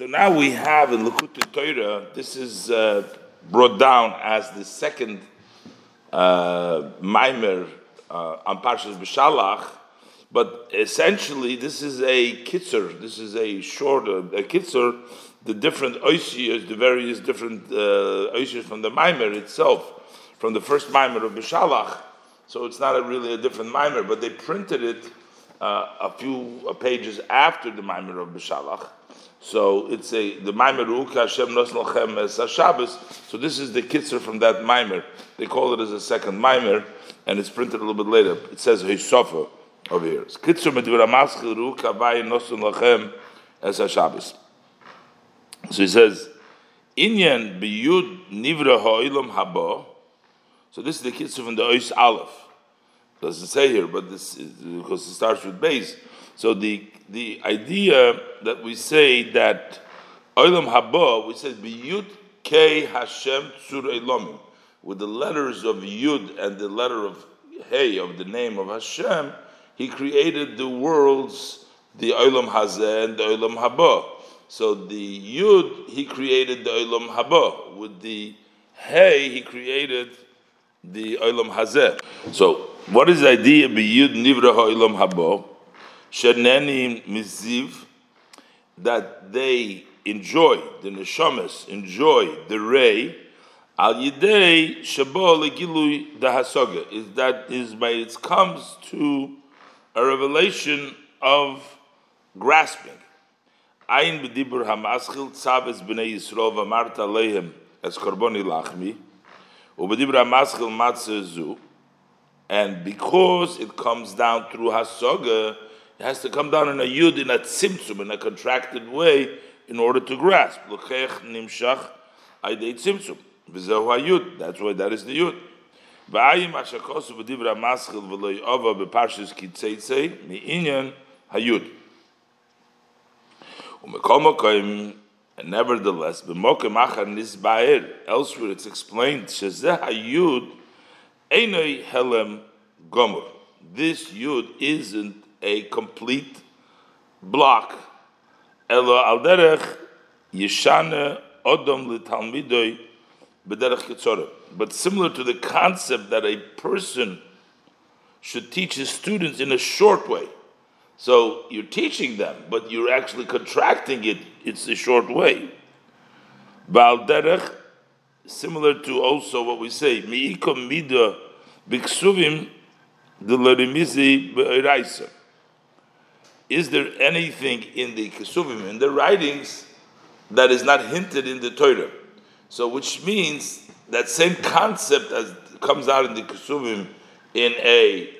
So now we have in Likutei Torah, this is uh, brought down as the second uh, Maimer uh, on Parshas B'Shalach, but essentially this is a kitzer, this is a short, uh, a kitzer, the different oisias, the various different uh, from the Maimer itself, from the first Maimer of B'Shalach, so it's not a really a different Maimer, but they printed it uh, a few pages after the Maimer of B'Shalach, so it's a the Maimer Uka Hashem Nos Lachem as Shabbos. So this is the kitzer from that Maimer. They call it as a second Maimer, and it's printed a little bit later. It says Hisofa over here. Kitzer Medvira Maschil Ruka Vayin Nos Lachem as Shabbos. So he says Inyan Biyud Nivra Ha'ilam Haba. So this is the kitzer from the Ois Aleph. Doesn't say here, but this is because it starts with base. So the the idea that we say that Olam Haba, we say Biyud K Hashem Tzur Elomim, with the letters of Yud and the letter of Hey of the name of Hashem, He created the worlds, the Olam Hazeh and the Olam Haba. So the Yud He created the Olam Haba. With the Hey He created the Olam Hazeh. So what is the idea Biyud Nivra Olam Haba? Sheneni Miziv, that they enjoy, the Neshamas enjoy the Ray, Al Yidei Shabol Gilui Dahasoga, is that is by it comes to a revelation of grasping. Ayin b'dibur hamaschil tzaves b'nei Yisrael v'marta leihem es korboni lachmi, u'b'dibur hamaschil matzah zu, and because it comes down through hasoga, it has to come down in a yud, in a tzimtzum, in a contracted way, in order to grasp. L'chech nimshach aydei tzimtzum. V'zehu hayud. That's why that is the yud. V'ayim ashakosu v'divra maschil v'loy ova b'parshis kitzeitzei mi'inyan hayud. U'mekomokoim and nevertheless, b'mokem achar nisbaer, elsewhere it's explained, shezeh hayud einoi helem gomor. This yud isn't a complete block. Elo al derech yeshane odom litalmidoi b'derech. But similar to the concept that a person should teach his students in a short way. So you're teaching them, but you're actually contracting it. It's a short way. Bal derech, similar to also what we say, mi'ikom mida biksuvim de lerimizi is there anything in the Kesuvim, in the writings, that is not hinted in the Torah? So, which means that same concept as comes out in the Kesuvim in a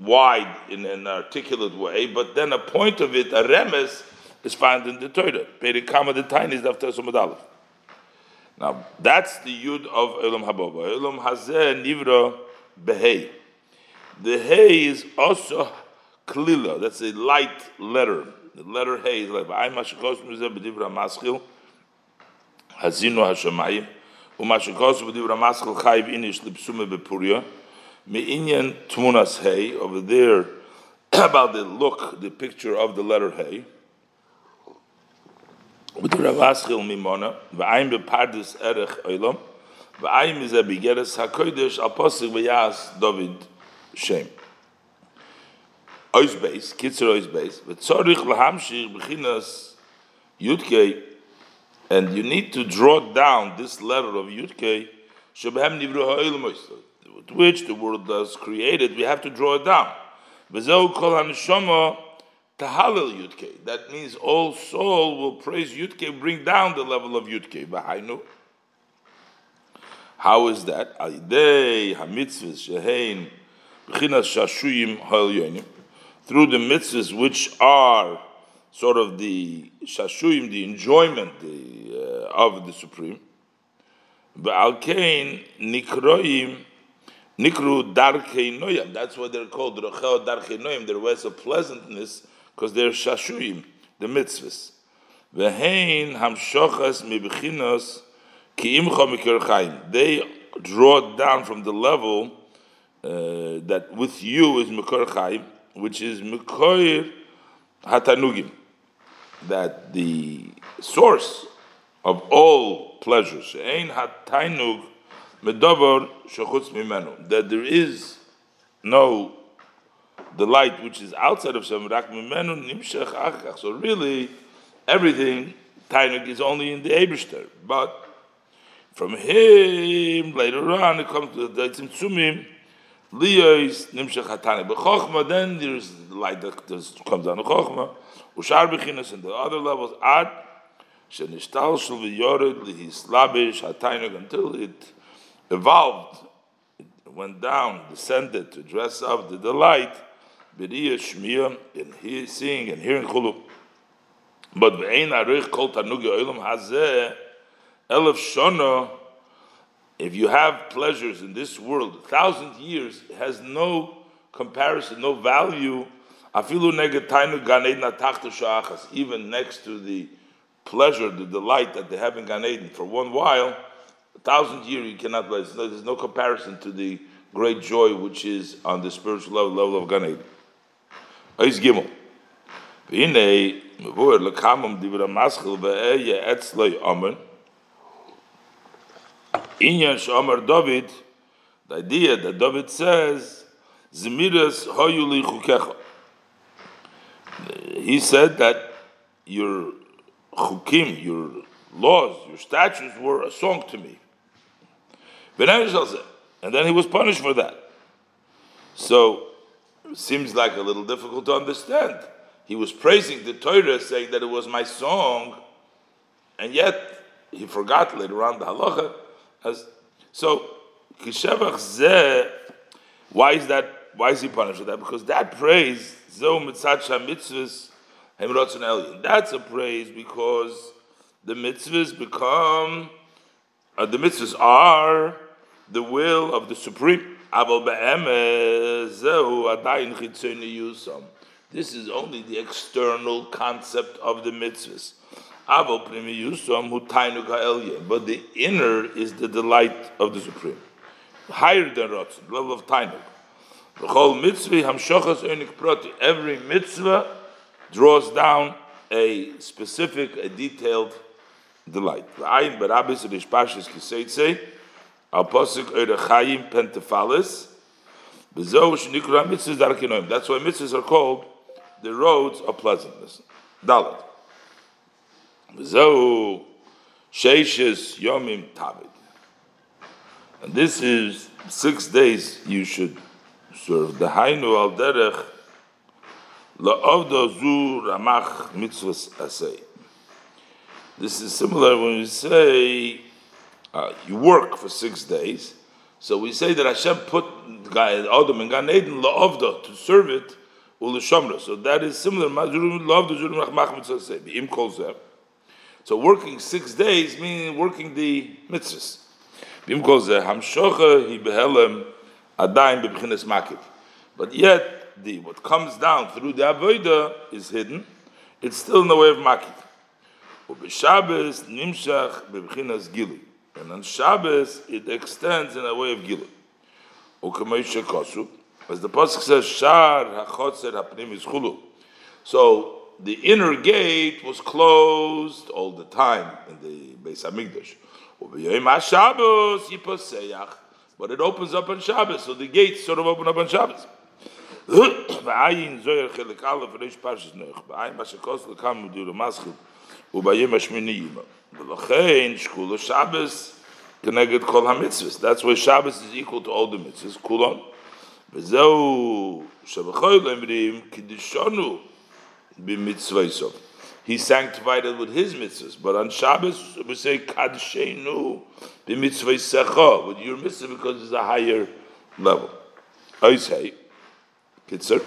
wide, in an articulate way, but then a point of it, a remes, is found in the Torah. Perikama the tiny is after. Now, that's the yud of Elam Hababa. Elam Hazeh Nivra Behei. The Hay is also klila. That's a light letter. The letter Hey is like I mashikos mizeh b'divra maschil hazinu hashamayim umashikos b'divra maschil chayiv inish lipsume bepuria me'inyan tmunas Hey over there about the look, the picture of the letter Hey. B'divra maschil mimona v'ayim bepardis erech oilam v'ayim is a bigeres hakodesh al v'yas David Shem. Ois base, kitzer base, but tzorich lahamshir b'chinas yudke, and you need to draw down this letter of yudke, shebehem nivru ha'olam with which the world was created, we have to draw it down. V'zeu kol ha'neshama tahalil yudke. That means all soul will praise yudke, bring down the level of yudke. V'hainu. How is that? Alidei hamitzvahs shehein b'chinas shashuyim ha'elyonim through the mitzvahs which are sort of the shashuyim, the enjoyment the, uh, of the Supreme. Ba'alkein nikroim nikru darkei noyam. That's why they're called rochel darkei noyam. Their ways of pleasantness because they're shashuyim, the mitzvahs. Vehein hamshochas mibchinos kiimcha mikir They draw down from the level uh, that with you is mikor which is Mekoir Hatanugim. that the source of all pleasures, that there is no delight which is outside of Shem, so really everything, Tainug, is only in the Eberster. But from him, later on, it comes to the Tzimtzumim, Liyos, Nimshach Hatani. But then there's the light that comes down to Chochma, Ushar Bechinas, and the other levels, Ad, Shenishtal Shul V'yored, Lihis Labish, Hatainik, until it evolved, it went down, descended to dress up the delight, B'riyah Shmiyah, in seeing and hearing Chulu. But V'ein Arich Kol Tanugi Oilam Hazeh, Elef Shona, if you have pleasures in this world, a thousand years has no comparison, no value. Even next to the pleasure, the delight that they have in Gan Eden for one while, a thousand years you cannot. There's no comparison to the great joy which is on the spiritual level, level of Gan Eden. Gimel. Lekamam divra ve'eye. Inyan Shomer David, the idea that David says, Zemiras Hoyuli Chukecha. He said that your chukim, your laws, your statutes were a song to me. And then he was punished for that. So, seems like a little difficult to understand. He was praising the Torah, saying that it was my song, and yet he forgot later on the halacha as, so, Kishevach Zeh, why is that? Why is he punished for that? Because that praise, Zo Mitzat Mitzvahs, Hemrotzen Elyon. That's a praise because the mitzvahs become, uh, the mitzvahs are the will of the Supreme. This is only the external concept of the mitzvahs. But the inner is the delight of the Supreme. Higher than Ratzon, level of Tainuk. Whole mitzvah, Hamshochas Proti, every mitzvah draws down a specific, a detailed delight. V'ayin barabis rish pashis kiseitze, al posik eure chayim pentefalis, b'zo shnikra darkinoim. That's why mitzvahs are called the roads of pleasantness. Dalit. Zehu Sheishes Yomim Tavid. And this is six days you should serve. The Hainu al Derech La'ovdo Zu Ramach Mitzvahs Asay. This is similar when we say uh, you work for six days. So we say that Hashem put Adam in Gan Eden la'ovda to serve it u'l'shomra. So that is similar. Mazurim la'ovda zurim mitzvah say. Im kol zeh. So working six days meaning working the mitzvahs. But yet, the what comes down through the avodah is hidden. It's still in the way of makit. And on Shabbos, it extends in a way of gilu. As the pasuk says, "Shar hachotzer hapnim is chulu." So the inner gate was closed all the time in the Beis Hamikdash. But it opens up on Shabbos, so the gates sort of open up on Shabbos. ועין זויר חלק א' ריש פרשס נוח, בעין מה שכוס לקם מדיר המסחיל, וביום השמיני ימה. ולכן שקול השבס כנגד כל המצווס. That's why Shabbos is equal to all the mitzvahs, כולון. וזהו שבכל אומרים, b'mitzvahsov. He sanctified it with his mitzvahs, but on Shabbos we say kadshenu b'mitzvahsecha with your mitzvah because it's a higher level. I say, kitzer.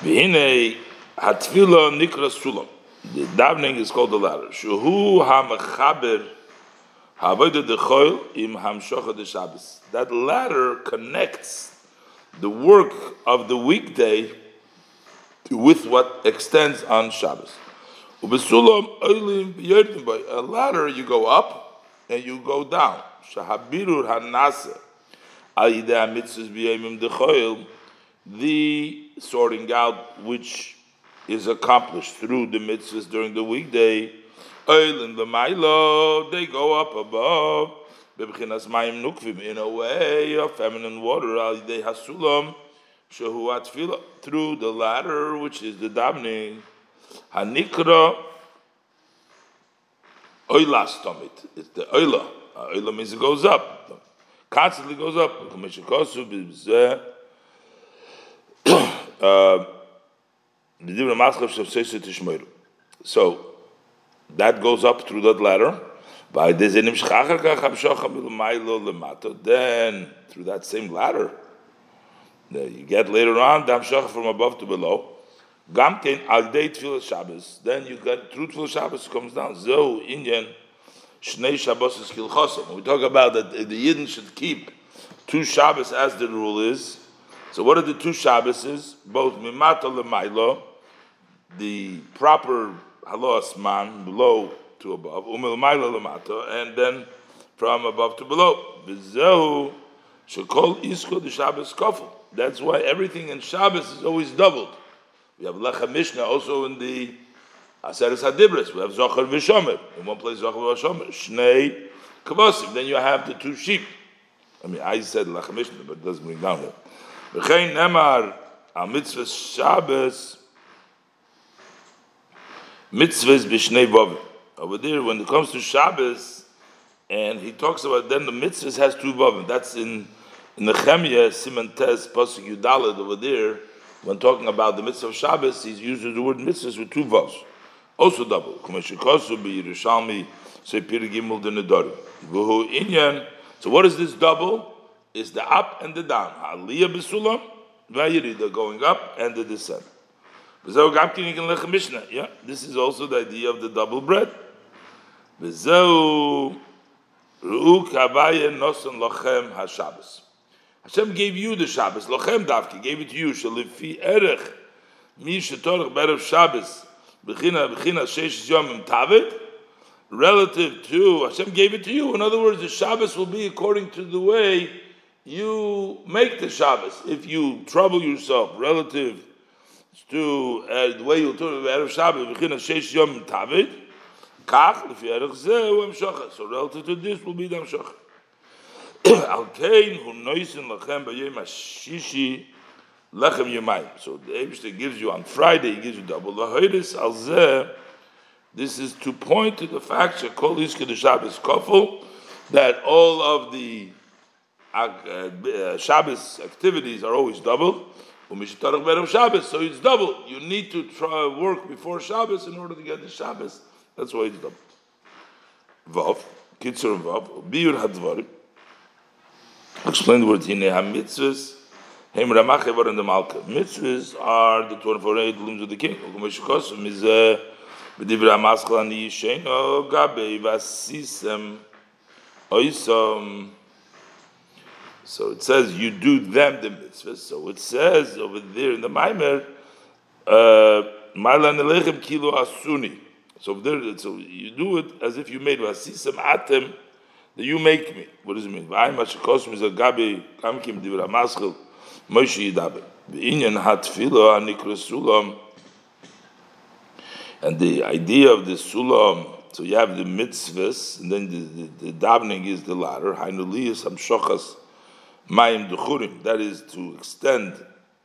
V'hinei hatfila nikra sulam. The davening is called the ladder. Shuhu hamachaber havodah dechoil im hamshocha de Shabbos. That ladder connects the work of the weekday with what extends on Shabbos. A ladder you go up and you go down. The sorting out which is accomplished through the mitzvahs during the weekday, the they go up above. In a way of feminine water. Hasulam shehu atfila through the ladder, which is the davening. Hanikra oilas tomit. It's the oila. Uh, oila means it goes up. Constantly goes up. Um, so that goes up through that ladder. Then through that same ladder, you get later on dam from above to below. Gamkein al day tefillah Shabbos. Then you get through tefillah Shabbos comes down. Zo inyan shnei Shabbos is kilchosim. We talk about that the Yidden should keep two Shabbos as the rule is. So what are the two Shabbases? Both mimato lemailo, the proper halos man below to above, umilmaila lemato, and then from above to below. V'zehu shekol isko the Shabbos kofel. That's why everything in Shabbos is always doubled. We have Lecha Mishnah also in the Aseres Hadibris. We have Zohar Vishomer. In one place, Zohar Vishomer. Shnei Kavosim. Then you have the two sheep. I mean, I said Lecha Mishnah, but it doesn't bring down here. V'chein Nemar, a mitzvah Shabbos, mitzvahs b'shnei vovim. Over there, when it comes to Shabbos, and he talks about then the mitzvahs has two vovim. That's in the Chemia Siman Tes Pasuk Yudalit over there. When talking about the mitzvah of Shabbos, he uses the word mitzvahs with two vovs. Also double. Kumeshikosu be Yerushalmi the Nedarim. Vuhu Inyan. So what is this double? Is the up and the down. Aliyah b'sulam, v'ayirida going up and the descent. Yeah, this is also the idea of the double bread. Hashem gave you the Shabbos. Lochem davki gave it to you. Shalifi erech mi shetorach berev Shabbos b'china b'china sheish yom tavet. Relative to Hashem gave it to you. In other words, the Shabbos will be according to the way you make the Shabbos. If you trouble yourself relative to uh, the way you do Erev Shabbos, v'china sheish yom tavid, lefi erech zeh, hu emshocha. So relative to this will be the. Al kein hu noisin lachem b'yem ha-shishi lechem. So the Eibishter gives you on Friday, he gives you double. Al zeh, this is to point to the fact iske the Shabbos kofel, that all of the uh, uh, Shabbos activities are always double. So it's double. You need to try work before Shabbos in order to get the Shabbos. That's why it's double. Vav, Kitzur Vav, Biur Hadvarim. Explain the word Hine HaMitzvahs. Hem Ramache var in the Malka. Mitzvahs are the 24 looms of the king. Okumeshikosu mizeh b'divra ha'maschal ani yishein gabe vasisem so it says you do them the mitzvah. So it says over there in the Maimer, uh, Marlan Elechem Kilo Asuni. So there, so you do it as if you made Vasisam Atem that you make me. What does it mean? V'ayim hashakosm is a gabi kamkim divra maschil Moshe yidaber. V'inyan hatfilo anikra sulam. And the idea of the sulam, so you have the mitzvahs, and then the, the, the davening is the latter. Hainuliyas hamshochas Mayim Duchurim, that is to extend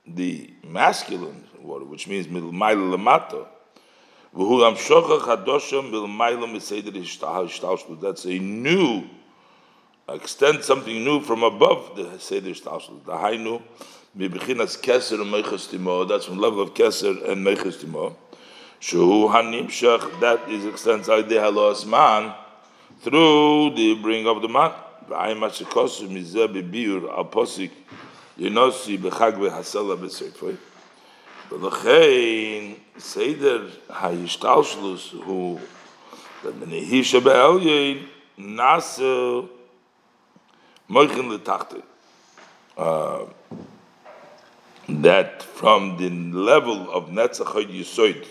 the masculine water, which means Milmaila Lamato. That's a new, extend something new from above the Seder Shtalshlut. The Hainu, Mibichinas Keser and Meichas that's from level of Keser and Meichas Timo. Shuhu Hanimshach, that is extends Aydeh Halos Man, through the bring of the man. ועין מה שכוסו מזה בביור על פוסק ינוסי בחג והסלע בספר ולכן סדר ההשתלשלוס הוא במנהי שבעליין נעשה מויכן לתחתן uh, that from the level of Netzach Yisoid,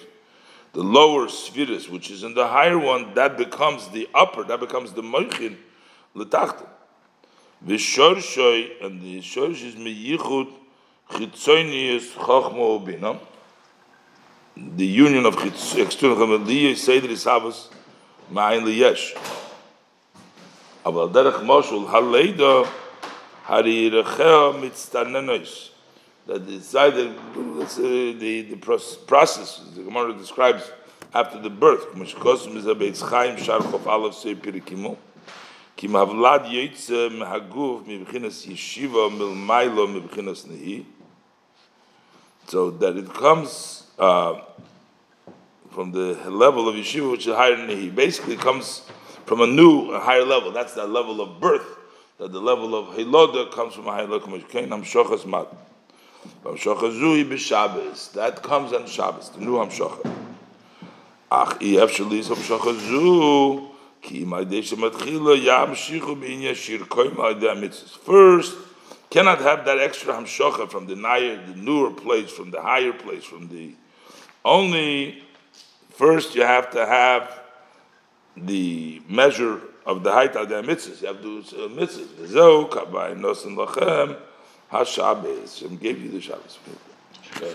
the lower spheres, which is in the higher one, that becomes the upper, that becomes the Moichin, letachte. V'shorshoi, and the shorsh is meyichud chitzonius chochmo bina. the union of external chameliyah seder isavos ma'ayin liyesh. אבל דרך מושל הלידה hari rechel mitztanenois. That it's either uh, the, the process the Gemara describes after the birth. Mishkosim is a beitz chaim shar chof alav sei pirikimu. Ki mavlad yoytze mehaguf mibchinas yeshiva milmailo mibchinas nehi. so that it comes uh, from the level of yeshiva, which is higher than he. Basically, comes from a new, a higher level. That's that level of birth. That the level of hiloda comes from a higher level. That comes on Shabbos. The new Hamshochas. Ach, if shali is Hamshochas zu. Ki yamshichu b'inya shir koim mitzvahs. First, cannot have that extra Hamshocha from the higher, the newer place, from the higher place, from the only. First, you have to have the measure of the height of the mitzvahs. You have to do uh, mitzvahs. Zo kabay nosen lachem hashabes. Shem gave you the Shabbos. Okay.